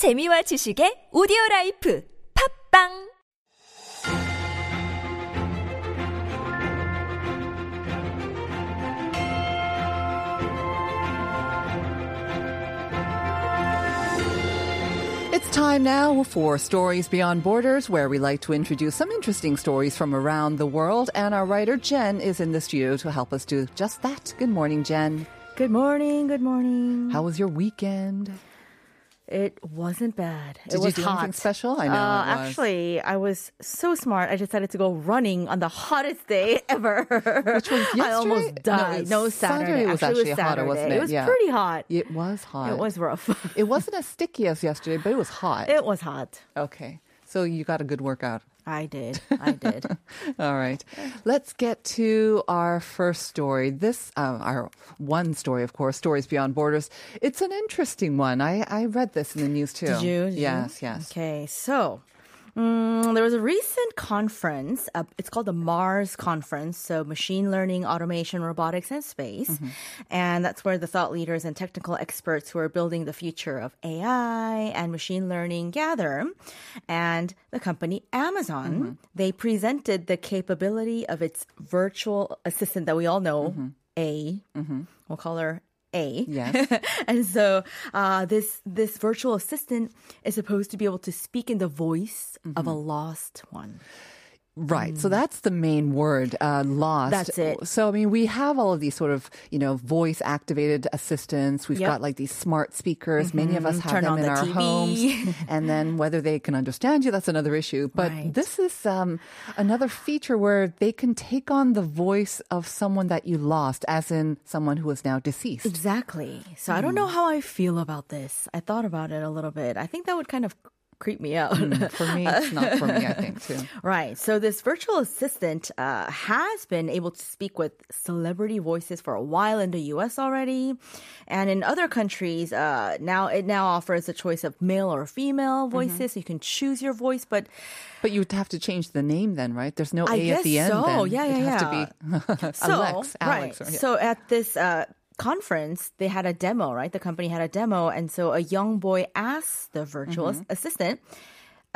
재미와 지식의 오디오 라이프 팝빵 It's time now for Stories Beyond Borders, where we like to introduce some interesting stories from around the world. And our writer Jen is in the studio to help us do just that. Good morning, Jen. Good morning. Good morning. How was your weekend? It wasn't bad. Did it you was do hot. anything special? I know Uh, was. Actually, I was so smart. I decided to go running on the hottest day ever. Which was I almost yesterday? died. No, No, Saturday Saturday. was actually, actually hotter, Saturday. wasn't it? It was Yeah. pretty hot. It was hot. It was rough. It wasn't as sticky as yesterday, but it was hot. it was hot. okay. So you got a good workout. I did. I did. All right. Let's get to our first story. This, uh, our one story, of course, Stories Beyond Borders. It's an interesting one. I, I read this in the news too. Did you? Did you? yes, yes. Okay, so mm, there was a recent conference. Uh, it's called the Mars Conference, so Machine Learning, Automation, Robotics, and Space. Mm-hmm. And that's where the thought leaders and technical experts who are building the future of AI and machine learning gather. And the company Amazon, Mm-hmm. they presented the capability of its virtual assistant that we all know, Mm-hmm. A. We'll call her A. Yes. and so uh, this this virtual assistant is supposed to be able to speak in the voice of a lost one. Right. So that's the main word, uh, lost. That's it. So, I mean, we have all of these sort of, you know, voice activated assistants. We've Yep. got like these smart speakers. Many of us have Turn them in the our TV. homes. and then whether they can understand you, that's another issue. But Right. this is um, another feature where they can take on the voice of someone that you lost, as in someone who is now deceased. Exactly. So I don't know how I feel about this. I thought about it a little bit. I think that would kind of creep me out. For me, it's not for me, I think, too. Right. So this virtual assistant uh, has been able to speak with celebrity voices for a while in the U.S. already, and in other countries, uh, now it now offers a choice of male or female Mm-hmm. voices. You can choose your voice, but But you'd have to change the name then, right? There's no I A at the end. so. Then. Yeah, It yeah, has yeah. to be so Alex, Alex. right. or- yeah. So at this uh, conference, they had a demo. Right, the company had a demo, and so a young boy asked the virtual Mm-hmm. assistant,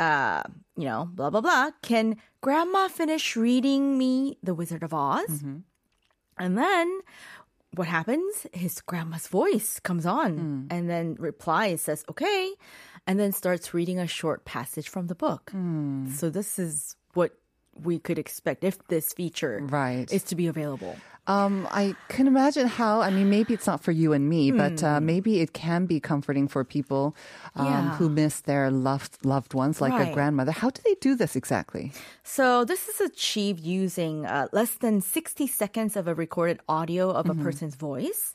uh, you know, blah blah blah, can Grandma finish reading me The Wizard of Oz? Mm-hmm. And then. What happens? His grandma's voice comes on Mm. and then replies, says, okay, and then starts reading a short passage from the book. Mm. So this is what we could expect if this feature Right. is to be available. Um, I can imagine how. I mean, maybe it's not for you and me, but uh, Hmm. maybe it can be comforting for people um, Yeah. who miss their loved loved ones, like a grandmother. How do they do this exactly? So this is achieved using uh, less than 60 seconds of a recorded audio of Mm-hmm. a person's voice.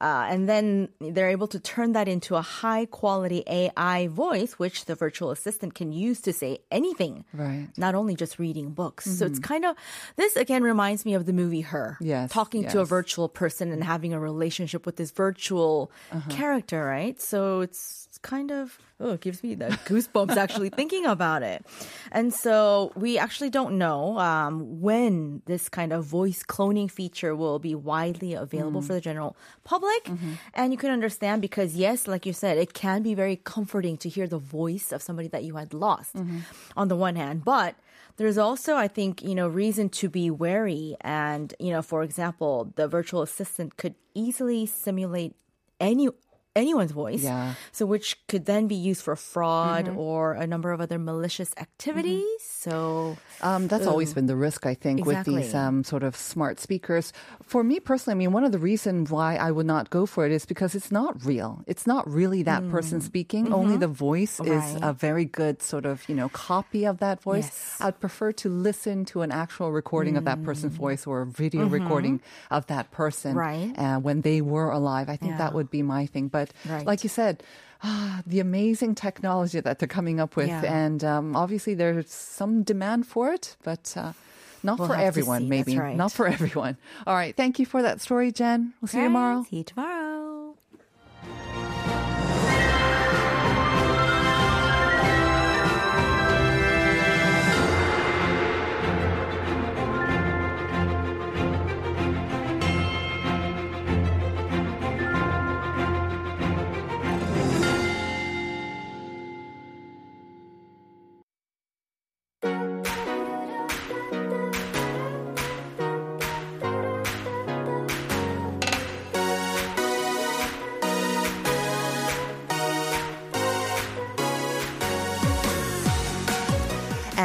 Uh, and then they're able to turn that into a high quality AI voice, which the virtual assistant can use to say anything. Right. Mm-hmm. Not only just reading books. So it's kind of, this again reminds me of the movie Her. Yes, Talking to a virtual person and having a relationship with this virtual Uh-huh. character, right? So it's kind of, oh, it gives me the goosebumps actually thinking about it. And so we actually don't know um, when this kind of voice cloning feature will be widely available mm. for the general public. Mm-hmm. And you can understand because, yes, like you said, it can be very comforting to hear the voice of somebody that you had lost mm-hmm. on the one hand. But there's also, I think, you know, reason to be wary. And, you know, for example, the virtual assistant could easily simulate any anyone's voice. Yeah. So which could then be used for fraud or a number of other malicious activities. So Um, that's always been the risk, I think, with these um, sort of smart speakers. For me personally, I mean, one of the reasons why I would not go for it is because it's not real. It's not really that person speaking. Only the voice is Mm. Mm-hmm. Right. a very good sort of, you know, copy of that voice. Yes. I'd prefer to listen to an actual recording of that person's voice or a video Mm-hmm. recording of that person Right. uh, when they were alive. I think that would be my thing. But Right. like you said, ah, the amazing technology that they're coming up with, Yeah. and um, obviously there's some demand for it, but uh, not We'll for everyone. Maybe right. not for everyone. All right, thank you for that story, Jen. We'll see you tomorrow. See you tomorrow.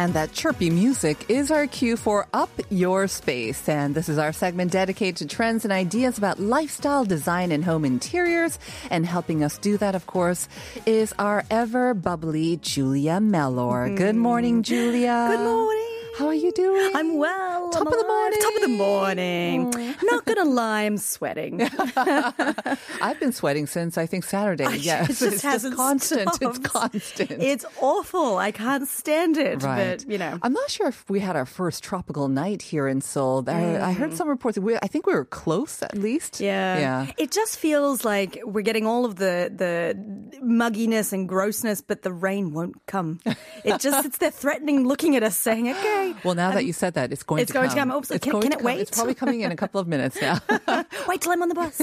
And that chirpy music is our cue for Up Your Space. And this is our segment dedicated to trends and ideas about lifestyle design and home interiors. And helping us do that, of course, is our ever bubbly Julia Mellor. Good morning, mm-hmm. Julia. Good morning. How are you doing? I'm well. Top I'm of the morning. Top of the morning. I'm not gonna lie, I'm sweating. I've been sweating since I think Saturday. yes, it just hasn't constant. It's constant. It's awful. I can't stand it. Right. But you know. I'm not sure if we had our first tropical night here in Seoul. I, I heard mm-hmm. some reports. We, I think we were close at least. Yeah. Yeah. It just feels like we're getting all of the the mugginess and grossness, but the rain won't come. It just sits there threatening, looking at us, saying, "Okay, Well, now that you said that, it's going It's to going to come. come. Oops, It's can- going can to it come. wait? It's probably coming in a couple of minutes now. wait till I'm on the bus."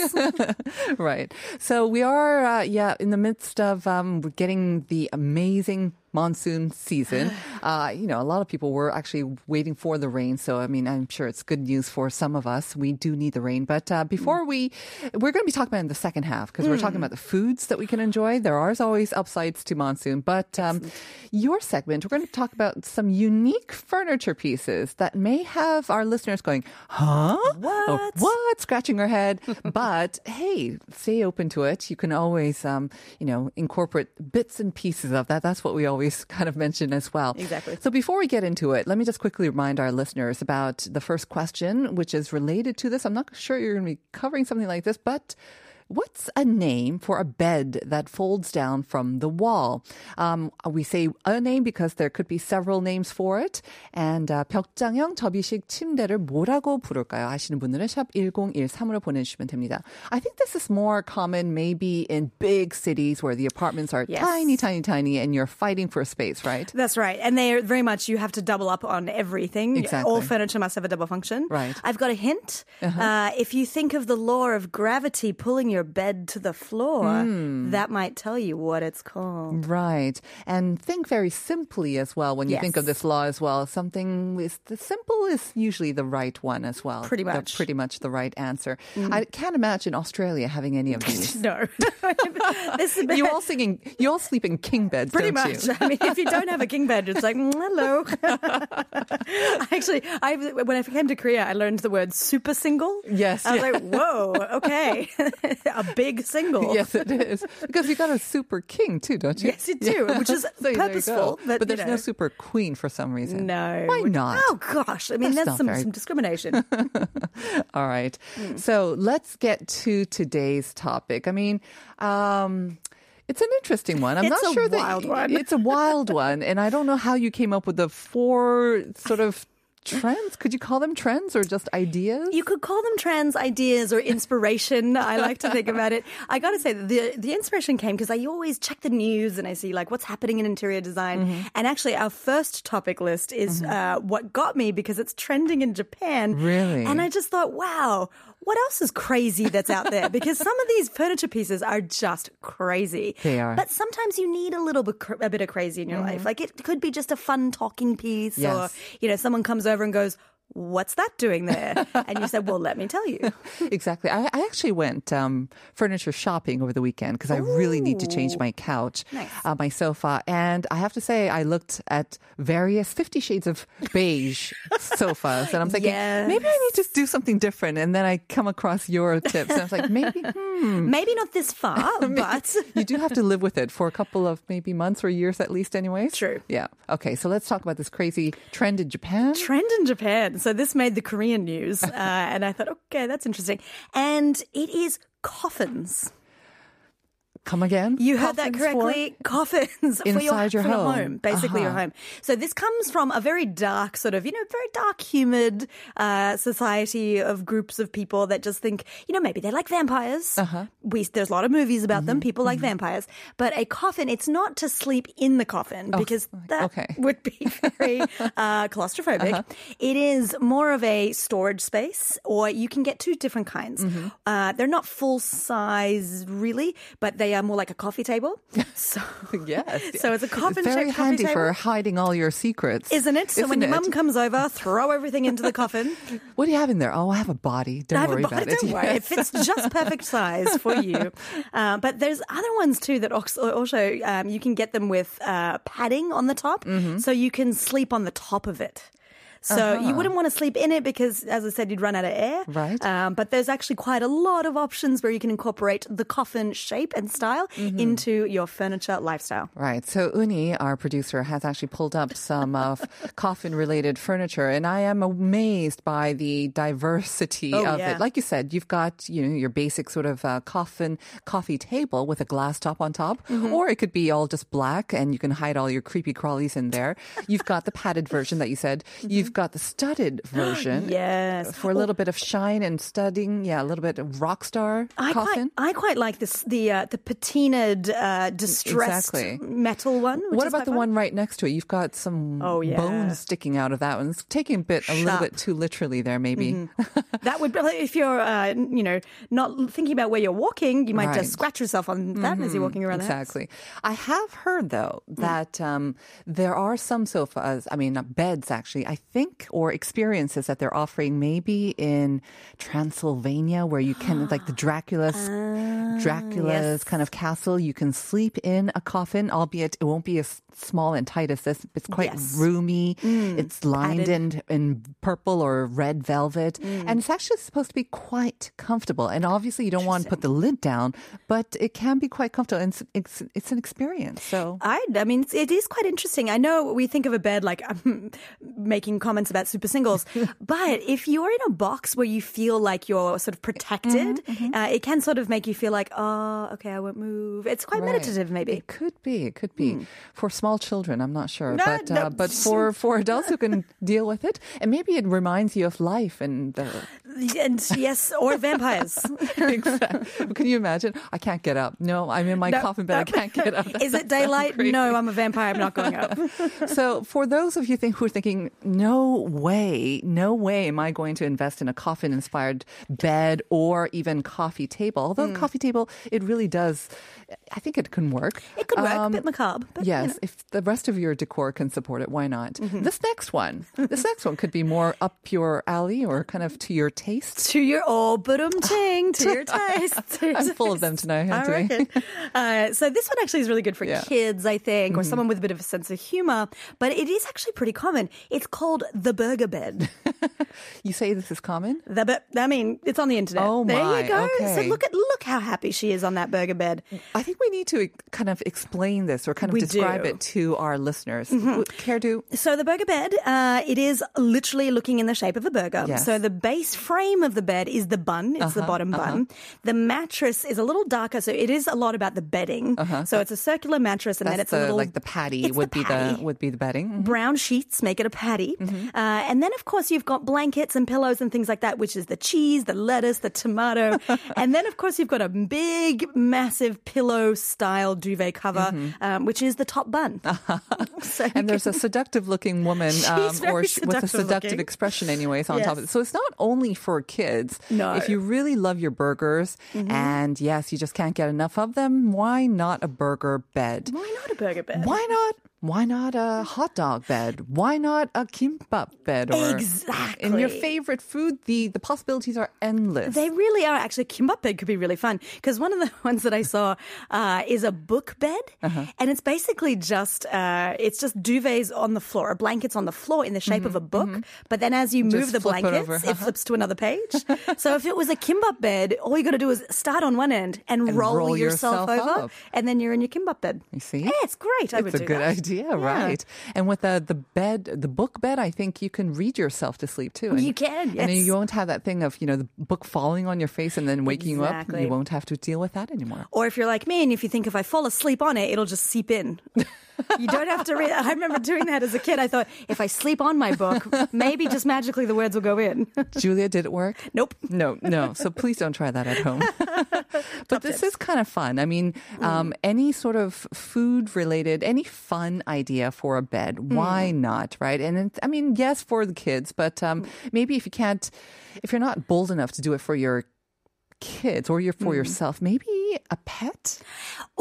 right. So we are, uh, yeah, in the midst of um, getting the amazing monsoon season. Uh, you know, a lot of people were actually waiting for the rain. So, I mean, I'm sure it's good news for some of us. We do need the rain. But uh, before we, we're going to be talking about in the second half because we're talking about the foods that we can enjoy. There are always upsides to monsoon. But um, your segment, we're going to talk about some unique furniture pieces that may have our listeners going, huh? What? Or, what? Scratching our head. but hey, stay open to it. You can always, um, you know, incorporate bits and pieces of that. That's what we always kind of mention as well. Exactly. So before we get into it, let me just quickly remind our listeners about the first question, which is related to this. I'm not sure you're going to be covering something like this, but What's a name for a bed that folds down from the wall? Um, we say a name because there could be several names for it. And uh, 벽장형 접이식 침대를 뭐라고 부를까요? 아시는 분들은 샵 1013으로 보내주시면 됩니다. I think this is more common maybe in big cities where the apartments are Yes. tiny, tiny, tiny, and you're fighting for space, right? That's right. And they are very much, you have to double up on everything. Exactly. All furniture must have a double function. Right. Uh-huh. I've got a hint. uh if you think of the law of gravity pulling your bed to the floor, Hmm. that might tell you what it's called. Right. And think very simply as well when you think of this law as well. Something is the simple is usually the right one as well. Pretty much. Mm. pretty much the right answer. I can't imagine Australia having any of these. No. this is you all singing, you all sleep in king beds, Pretty much. I mean, if you don't have a king bed, it's like, mm, hello. Actually, I, when I came to Korea, I learned the word super single. Yes, I was yeah. like, whoa, okay. A big single. Yes, it is. Because you got a super king too, don't you? Yes, you do, which is So there you go. purposeful. But, But there's know. no super queen for some reason. No. Why not? Oh gosh. I mean, That's that's, some, very- some discrimination. All right. Hmm. So let's get to today's topic. I mean, um, it's an interesting one. I'm It's not sure that wild one. it's a wild one, and I don't know how you came up with the four sort of trends. Could you call them trends or just ideas? You could call them trends, ideas, or inspiration. I like to think about it. I got to say, the the inspiration came because I always check the news and I see like what's happening in interior design. Mm-hmm. And actually, our first topic list is uh, what got me because it's trending in Japan. Really? And I just thought, wow. What else is crazy that's out there? Because some of these furniture pieces are just crazy. They are. But sometimes you need a little bit, a bit of crazy in your life. Like it could be just a fun talking piece, or Mm-hmm. You know, someone comes over and goes, "What's that doing there?" And you said, "Well, let me tell you." Exactly. I, I actually went um, furniture shopping over the weekend because I really need to change my couch, Nice. uh, my sofa, and I have to say I looked at various Fifty Shades of Beige sofas, and I'm thinking Yes. maybe I need to do something different. And then I come across your tips, and I was like, maybe hmm, Maybe not this far, but you do have to live with it for a couple of maybe months or years at least, anyways. True. Yeah. Okay. So let's talk about this crazy trend in Japan. trend in Japan. So this made the Korean news, uh, and I thought, okay, that's interesting. And it is coffins. Come again? You heard that Coffins for- correctly. Coffins for Inside your for home. basically your Uh-huh. home. So this comes from a very dark, sort of, you know, very dark, humid uh, society of groups of people that just think, you know, maybe they like vampires. Uh-huh. We there's a lot of movies about Mm-hmm. them. People like vampires, but a coffin. It's not to sleep in the coffin because that Oh, okay. Uh-huh. would be very uh, claustrophobic. It is more of a storage space, or you can get two different kinds. Mm-hmm. Uh, they're not full size, really, but they a uh, more like a coffee table. So yes. So it's a coffin very shaped coffee handy table. for hiding all your secrets, Isn't it? So when Isn't your it? mum comes over, throw everything into the coffin. what do you have in there? Oh, I have a body. Don't I have a worry body, about it. Don't worry, it fits just perfect size for you. Uh, but there's other ones too that also, also um, you can get them with uh, padding on the top, Mm-hmm. so you can sleep on the top of it. So you wouldn't want to sleep in it because, as I said, you'd run out of air. Uh-huh. Right. Um, but there's actually quite a lot of options where you can incorporate the coffin shape and style Mm-hmm. into your furniture lifestyle. Right. So Uni, our producer, has actually pulled up some of coffin-related furniture, and I am amazed by the diversity Oh, of yeah. it. Like you said, you've got you know your basic sort of uh, coffin coffee table with a glass top on top, Mm-hmm. or it could be all just black, and you can hide all your creepy crawlies in there. You've got the padded version that you said. You've got the studded version. Mm-hmm. Yes. For a little bit of shine and studding, yeah, a little bit of rock star I coffin. quite, I quite like this the uh, the patinaed uh, distressed Exactly. metal one. What about the fun. one right next to it? You've got some Oh, yeah. bones sticking out of that one. It's taking a bit, a little bit too literally there, maybe. Mm-hmm. That would be if you're, uh, you know, not thinking about where you're walking, you might Right. Mm-hmm. just scratch yourself on that as you're walking around exactly. I have heard though Mm. that um, there are some sofas, I mean, not beds actually, I think, or experiences that they're offering maybe in Transylvania where you can, like the Dracula's, ah, Dracula's yes. kind of castle, you can sleep in a coffin, albeit it won't be as small and tight as this. It's quite Yes. roomy. Mm. it's lined in, in purple or red velvet. Mm. And it's actually supposed to be quite comfortable. And obviously, you don't want to put the lid down, but it can be quite comfortable. And it's, it's, it's an experience. So. I, I mean, it's- quite interesting. I know we think of a bed like I'm making comments about super singles, but if you're in a box where you feel like you're sort of protected, Uh, it can sort of make you feel like, oh, okay, I won't move. It's quite Right. meditative, maybe. It could be. It could be for small children. I'm not sure, No, but no. uh, but for for adults who can deal with it, and maybe it reminds you of life and the. And yes, or vampires. exactly. Can you imagine? I can't get up. No, I'm in my No, coffin bed. I can't get up. Is it daylight? No, I'm a vampire. I'm not going up. so for those of you think, who are thinking, no way, no way am I going to invest in a coffin inspired bed or even coffee table. Although Hmm. coffee table, it really does, I think it can work. It could work. Um, a bit macabre. But, yes, you know. if the rest of your decor can support it, why not? Mm-hmm. This next one, this next one could be more up your alley or kind of to your taste. To your oh, but um ting, to your taste. to your I'm full of them tonight, I Anthony. reckon. Uh, so this one actually is really good for Yeah. Mm-hmm. kids, I think, or someone with a bit of a sense of humor. But it is actually pretty common. It's called the burger bed. You say this is common? The bur- I mean, it's on the internet. Oh, there my, you go. So look at look how happy she is on that burger bed. I think we need to kind of explain this or kind of We describe do. it to our listeners. Care to? So the burger bed, uh, it is literally looking in the shape of a burger. Yes. So the base frame of the bed is the bun. It's Uh-huh, the bottom bun. The mattress is a little darker, so it is a lot about the bedding. So it's a circular mattress, and then Uh-huh. That's it's a little like the patty would the be patty. the would be the bedding. Mhm. brown sheets make it a patty. Mm-hmm. Uh, and then, of course, you've got blankets and pillows and things like that, which is the cheese, the lettuce, the tomato. and then, of course, you've got a big, massive pillow style duvet cover, um, which is the top bun. so Mm-hmm. And there's a seductive looking woman, um, or sh- with a seductive looking. expression, anyways, on top of it. So it's not only for kids. No. Mm-hmm. If you really love your burgers, and yes, you just can't get enough of them, why not a burger bed? Why not a burger bed? Why not? Why not a hot dog bed? Why not a kimbap bed? Or Exactly. In your favorite food, the the possibilities are endless. They really are. Actually, kimbap bed could be really fun because one of the ones that I saw uh, is a book bed, Uh-huh. and it's basically just uh, it's just duvets on the floor, or blankets on the floor in the shape of a book. But then as you move Mm-hmm, Just the flip it blankets, it, flips to another page. so if it was a kimbap bed, all you got to do is start on one end and, And roll, roll yourself, yourself over, and then you're in your kimbap bed. You see? Yeah, it's great. I would it's a do good that. idea, Yeah. right? And with the the bed, the book bed, I think you can read yourself to sleep too. And, You can, and you won't have that thing of you know the book falling on your face and then waking you up. You won't have to deal with that anymore. Or if you're like me and if you think if I fall asleep on it, it'll just seep in. you don't have to read. I remember doing that as a kid. I thought if I sleep on my book, maybe just magically the words will go in. Julia, did it work? nope. No, no. So please don't try that at home. but this is kind of fun. I mean, Mm. um, any sort of food related, any fun idea for a bed, Mm. why not, right? And it, I mean, yes, for the kids, but Mm. um, maybe if you can't, if you're not bold enough to do it for your kids or you're Mm. for yourself, maybe a pet.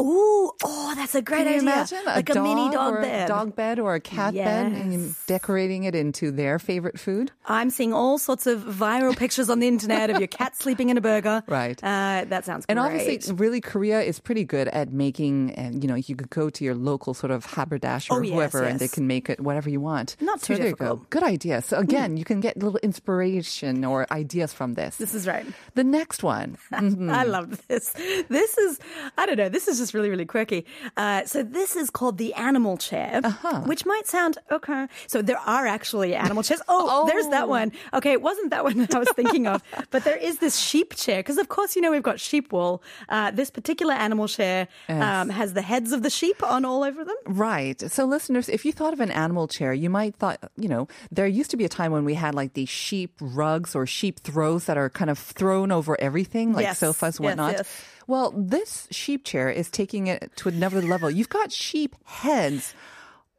Ooh, oh, that's a great Can you idea. imagine like a, a, mini dog bed. dog bed or a cat bed, and decorating it into their favorite food? I'm seeing all sorts of viral pictures on the internet of your cat sleeping in a burger. Right. Uh, that sounds And great. obviously, really, Korea is pretty good at making, and you know, you could go to your local sort of haberdasher Oh, or yes, whoever, and they can make it whatever you want. Not so too there you go. difficult. Hmm. Good idea. So again, you can get little inspiration or ideas from this. this is right. the next one. I love this. This is, I don't know, this is just really, really quirky. Uh, so this is called the animal chair, which might sound okay. So there are actually animal chairs. Oh, there's that one. Okay, it wasn't that one that I was thinking of, but there is this sheep chair because, of course, you know we've got sheep wool. Uh, this particular animal chair um, has the heads of the sheep on all over them. Right. So, listeners, if you thought of an animal chair, you might thought, you know, there used to be a time when we had like these sheep rugs or sheep throws that are kind of thrown over everything, like Yes. sofas, Yes, whatnot. yes. Well, this sheep chair is taking it to another level. You've got sheep heads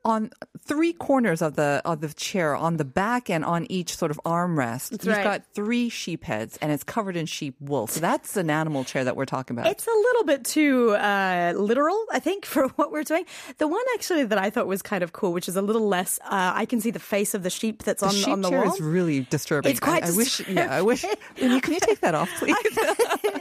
on three corners of the of the chair on the back and on each sort of armrest. You've right. got three sheep heads and it's covered in sheep wool. So that's an animal chair that we're talking about. It's a little bit too uh, literal, I think, for what we're doing. The one actually that I thought was kind of cool, which is a little less. Uh, I can see the face of the sheep that's the on sheep on the chair wall. is really disturbing. It's quite I, I wish. Yeah, I wish. Can you, can you take that off, please?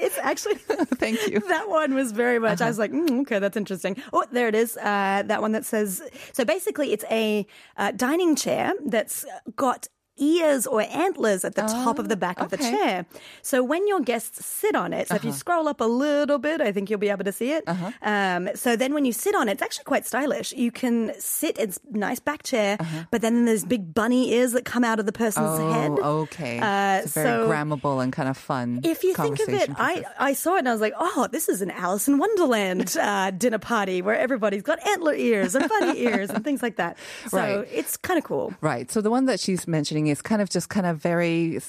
it's actually Thank you. that one was very much. I was Uh-huh. like, mm, okay, that's interesting. Oh, there it is. Uh, that one that says. So basically, it's a uh, dining chair that's got. Ears or antlers at the top of the back of the chair. So when your guests sit on it, so Uh-huh. if you scroll up a little bit, I think you'll be able to see it. Um, so then when you sit on it, it's actually quite stylish. You can sit, it's nice back chair, but then there's big bunny ears that come out of the person's head. Oh, okay. Uh, it's very so- grammable and kind of fun. If you think of it, I. I saw it and I was like, oh, this is an Alice in Wonderland uh, dinner party where everybody's got antler ears and bunny ears and things like that. So Right. it's kind of cool. Right. So the one that she's mentioning is kind of just kind of very.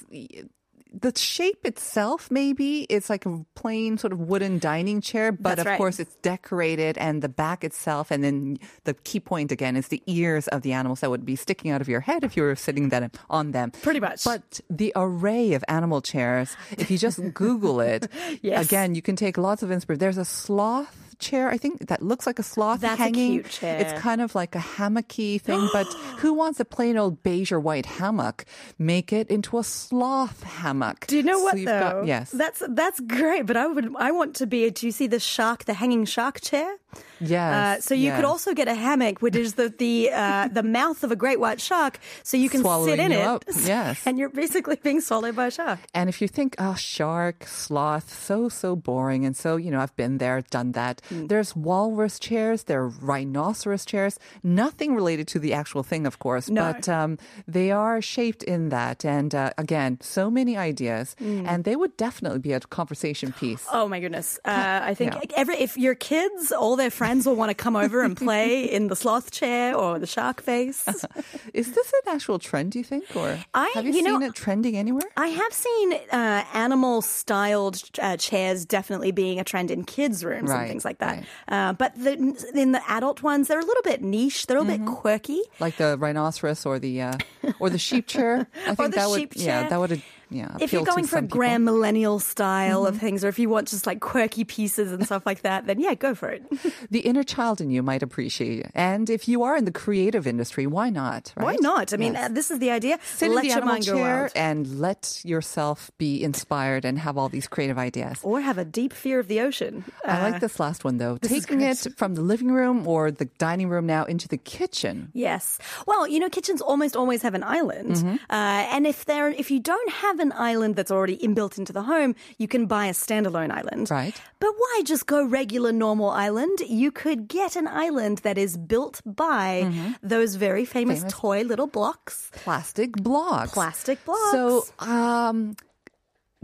The shape itself, maybe, it's like a plain sort of wooden dining chair, but That's of right. course it's decorated and the back itself, and then the key point again is the ears of the animals that would be sticking out of your head if you were sitting them on them. Pretty much. But the array of animal chairs, if you just Google it, Yes. again, you can take lots of inspiration. There's a sloth chair, I think, that looks like a sloth That's a hanging. cute chair. It's kind of like a hammocky thing, but who wants a plain old beige or white hammock? Make it into a sloth hammock. Do you know So what though? got- yes. that's that's great. But I would I want to be. A. Do you see the shark, the hanging shark chair? Yes. Uh, so you could also get a hammock, which is the the uh, the mouth of a great white shark, so you can sit in it. up, yes. and you're basically being swallowed by a shark. And if you think, oh, shark, sloth, so, so boring. And so, you know, I've been there, done that. Hmm. There's walrus chairs, there are rhinoceros chairs, nothing related to the actual thing, of course, No. but um, they are shaped in that. And uh, again, so many ideas. And they would definitely be a conversation piece. Oh my goodness! Uh, I think Yeah. every if your kids, all their friends will want to come over and play in the sloth chair or the shark face. Is this an actual trend, do you think? Or I- have you, you seen know, it trending anywhere? I have seen uh, animal styled uh, chairs definitely being a trend in kids' rooms Right, and things like that. right. Uh, but the, in the adult ones, they're a little bit niche. They're a little Mm-hmm. bit quirky. Like the rhinoceros or the uh, or the sheep chair? I think that would sheep yeah, that would yeah. If you're going for a people. grand millennial style Mm-hmm. of things, or if you want just like quirky pieces and stuff like that, then yeah, go for it. the inner child in you might appreciate it. And if you are in the creative industry, why not? Right? Why not? I mean, Yes. uh, this is the idea. Sit Let in the your animal mind go chair and let yourself be inspired and have all these creative ideas. Or have a deep fear of the ocean. I Uh, like this last one though. Taking it from the living room or the dining room now into the kitchen. Yes. Well, you know, kitchens almost always have an island, Mm-hmm. uh, and if there, if you don't have an island that's already inbuilt into the home, you can buy a standalone island. Right. But why just go regular normal island? You could get an island that is built by those very famous, Mm-hmm. Famous. toy little blocks. Plastic blocks. Plastic blocks. So, um,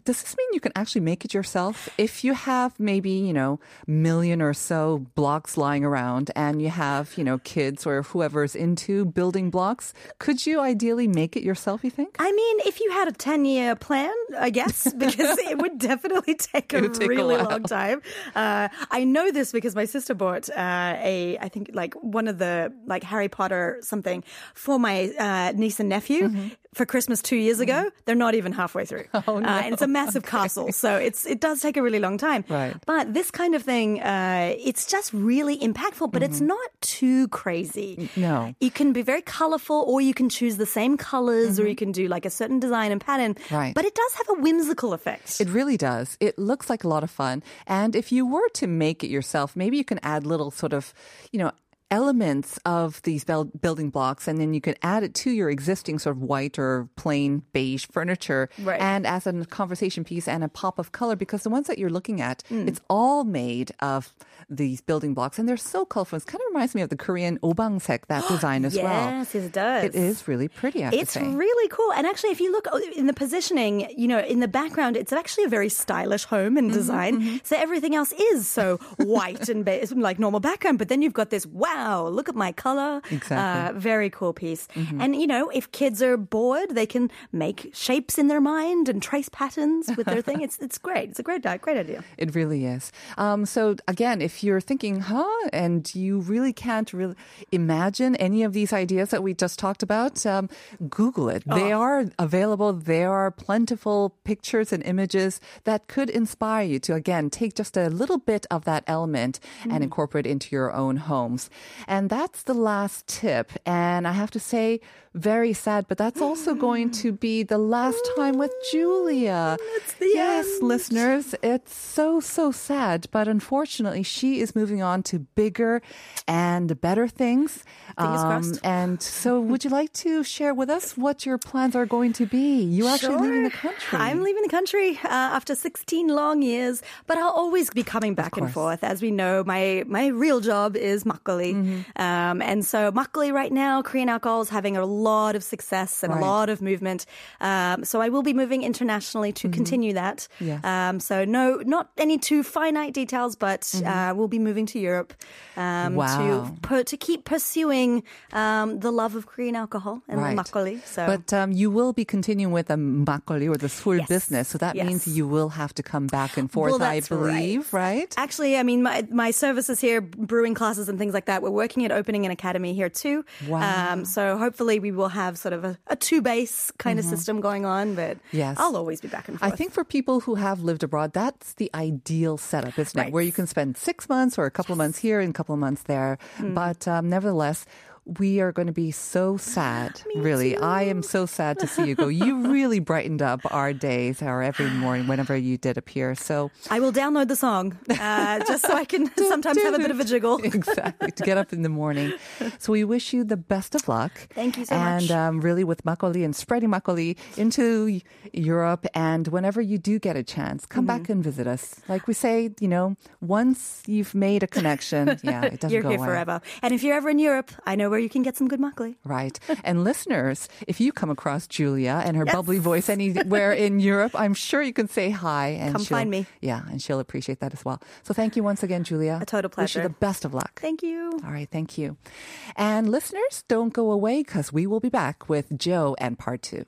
does this mean you can actually make it yourself? If you have maybe, you know, million or so blocks lying around and you have, you know, kids or whoever's into building blocks, could you ideally make it yourself, you think? I mean, if you had a 10 year plan, I guess, because it would definitely take a take really while. long time. Uh, I know this because my sister bought uh, a, I think, like one of the, like Harry Potter something for my uh, niece and nephew. Mm-hmm. For Christmas two years ago, they're not even halfway through. Oh, no. Uh, and it's a massive castle, so it's it does take a really long time. Right. But this kind of thing, uh, it's just really impactful, but it's not too crazy. No. You can be very colorful, or you can choose the same colors, or you can do like a certain design and pattern. Right. But it does have a whimsical effect. It really does. It looks like a lot of fun. And if you were to make it yourself, maybe you can add little sort of, you know, elements of these building blocks and then you can add it to your existing sort of white or plain beige furniture Right. and as a conversation piece and a pop of color because the ones that you're looking at Mm. it's all made of these building blocks and they're so colorful it kind of reminds me of the korean obangsek that design as well yes, it does. it is really pretty It's really cool. And actually, if you look in the positioning, you know, in the background, it's actually a very stylish home Mm-hmm, and design. So everything else is so white and like normal background. But then you've got this, wow, look at my color. Exactly. Mm-hmm. Uh, very cool piece. And, you know, if kids are bored, they can make shapes in their mind and trace patterns with their thing. It's, it's great. It's a great, great idea. It really is. Um, so again, if you're thinking, huh, and you really can't really imagine any of these ideas that we just talked about, um, Google it. They are available. There are plentiful pictures and images that could inspire you to again take just a little bit of that element and incorporate into your own homes. And that's the last tip. And I have to say, very sad, but that's also going to be the last time with Julia. the yes, end. listeners, it's so, so sad, but unfortunately, she is moving on to bigger and better things. Um, And so, would you like to share with us what your plans are going to be? You actually leaving the country. I'm leaving the country uh, after 16 long years, but I'll always be coming back and forth. As we know, my my real job is makgeolli, Mm-hmm. um, and so makgeolli right now, Korean alcohol is having a lot of success and Right. a lot of movement. Um, so I will be moving internationally to continue that. Mm-hmm. Yes. Um, so no, not any too finite details, but uh, we'll be moving to Europe um, Mm-hmm. Wow. to pu- to keep pursuing um, the love of Korean alcohol and Right. makgeolli. So. But um, you will be continuing with the makgeolli or the sul Yes. business, so that means you will have to come back and forth, Well, I believe, right? Actually, I mean, my, my services here, brewing classes and things like that, we're working at opening an academy here too. Wow. Um, so hopefully we will have sort of a, a two base kind of system going on, but Mm-hmm. Yes. I'll always be back and forth. I think for people who have lived abroad, that's the ideal setup, isn't it? Where you can spend six months or a couple of months here and a couple of months there. Mm. But um, nevertheless, we are going to be so sad. really, I am so sad to see you go. You really brightened up our days, our every morning, whenever you did appear. So I will download the song uh, just so I can sometimes have a bit of a jiggle. exactly to get up in the morning. So we wish you the best of luck. Thank you so and, much. And um, really with makgeolli and spreading makgeolli into Europe. And whenever you do get a chance, come Mm-hmm. back and visit us. Like we say, you know, once you've made a connection, yeah, it doesn't You're go here away. forever. And if you're ever in Europe, I know where you can get some good makgeolli. Right. And listeners, if you come across Julia and her bubbly voice anywhere in Europe, I'm sure you can say hi and Come find me. Yeah, and she'll appreciate that as well. So thank you once again, Julia. A total pleasure. Wish you the best of luck. Thank you. All right, thank you. And listeners, don't go away because we will be back with Joe and part two.